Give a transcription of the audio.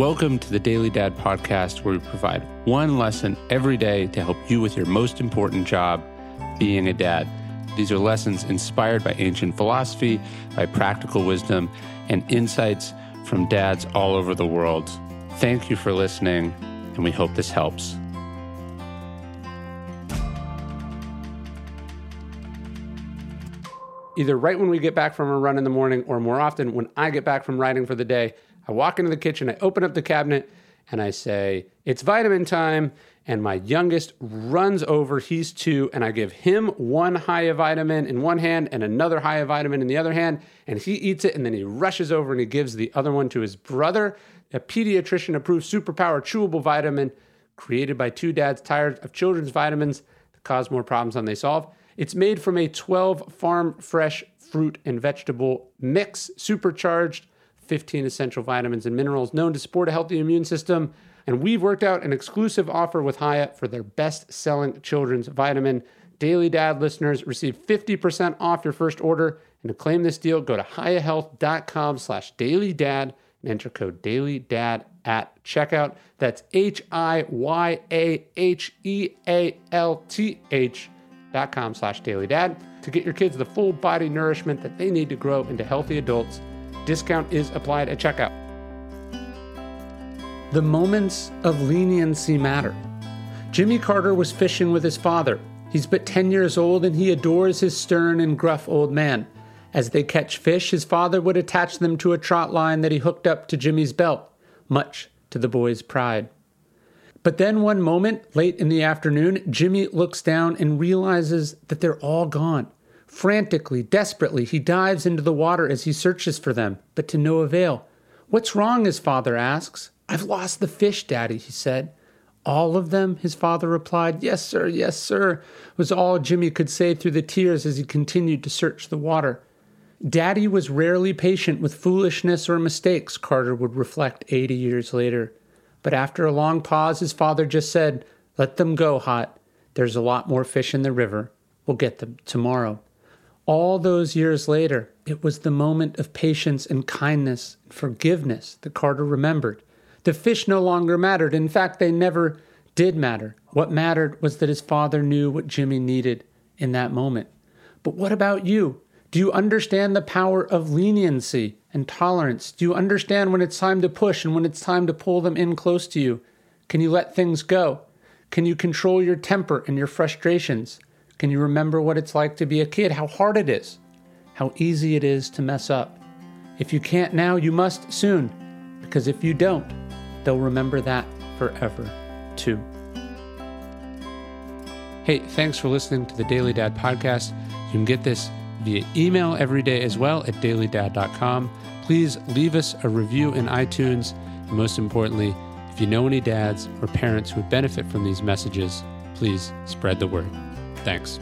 Welcome to the Daily Dad podcast, where we provide one lesson every day to help you with your most important job, being a dad. These are lessons inspired by ancient philosophy, by practical wisdom, and insights from dads all over the world. Thank you for listening, and we hope this helps. Either right when we get back from a run in the morning, or more often when I get back from riding for the day, I walk into the kitchen, I open up the cabinet, and I say, It's vitamin time. And my youngest runs over, he's two, and I give him one Hiya vitamin in one hand and another Hiya vitamin in the other hand. And he eats it, and then he rushes over and he gives the other one to his brother, a pediatrician approved superpower chewable vitamin created by two dads tired of children's vitamins that cause more problems than they solve. It's made from a 12 farm fresh fruit and vegetable mix, supercharged 15 essential vitamins and minerals known to support a healthy immune system. And we've worked out an exclusive offer with Hiya for their best selling children's vitamin. Daily Dad listeners receive 50% off your first order. And to claim this deal, go to hiyahealth.com slash dailydad and enter code dailydad at checkout. That's H I Y A H E A L T H dot com slash dailydad to get your kids the full body nourishment that they need to grow into healthy adults Discount is applied at checkout. The moments of leniency matter. Jimmy Carter was fishing with his father. He's but 10 years old and he adores his stern and gruff old man. As they catch fish, his father would attach them to a trot line that he hooked up to Jimmy's belt, much to the boy's pride. But then one moment, late in the afternoon, Jimmy looks down and realizes that they're all gone. Frantically, desperately, he dives into the water as he searches for them, but to no avail. What's wrong? his father asks. I've lost the fish, Daddy, he said. All of them? his father replied. Yes, sir, yes, sir, was all Jimmy could say through the tears as he continued to search the water. Daddy was rarely patient with foolishness or mistakes, Carter would reflect 80 years later. But after a long pause, his father just said, Let them go, Hot. There's a lot more fish in the river. We'll get them tomorrow. All those years later, it was the moment of patience and kindness and forgiveness that Carter remembered. The fish no longer mattered. In fact, they never did matter. What mattered was that his father knew what Jimmy needed in that moment. But what about you? Do you understand the power of leniency and tolerance? Do you understand when it's time to push and when it's time to pull them in close to you? Can you let things go? Can you control your temper and your frustrations? Can you remember what it's like to be a kid? How hard it is? How easy it is to mess up? If you can't now, you must soon, because if you don't, they'll remember that forever, too. Hey, thanks for listening to the Daily Dad podcast. You can get this via email every day as well at dailydad.com. Please leave us a review in iTunes. And most importantly, if you know any dads or parents who would benefit from these messages, please spread the word. Thanks.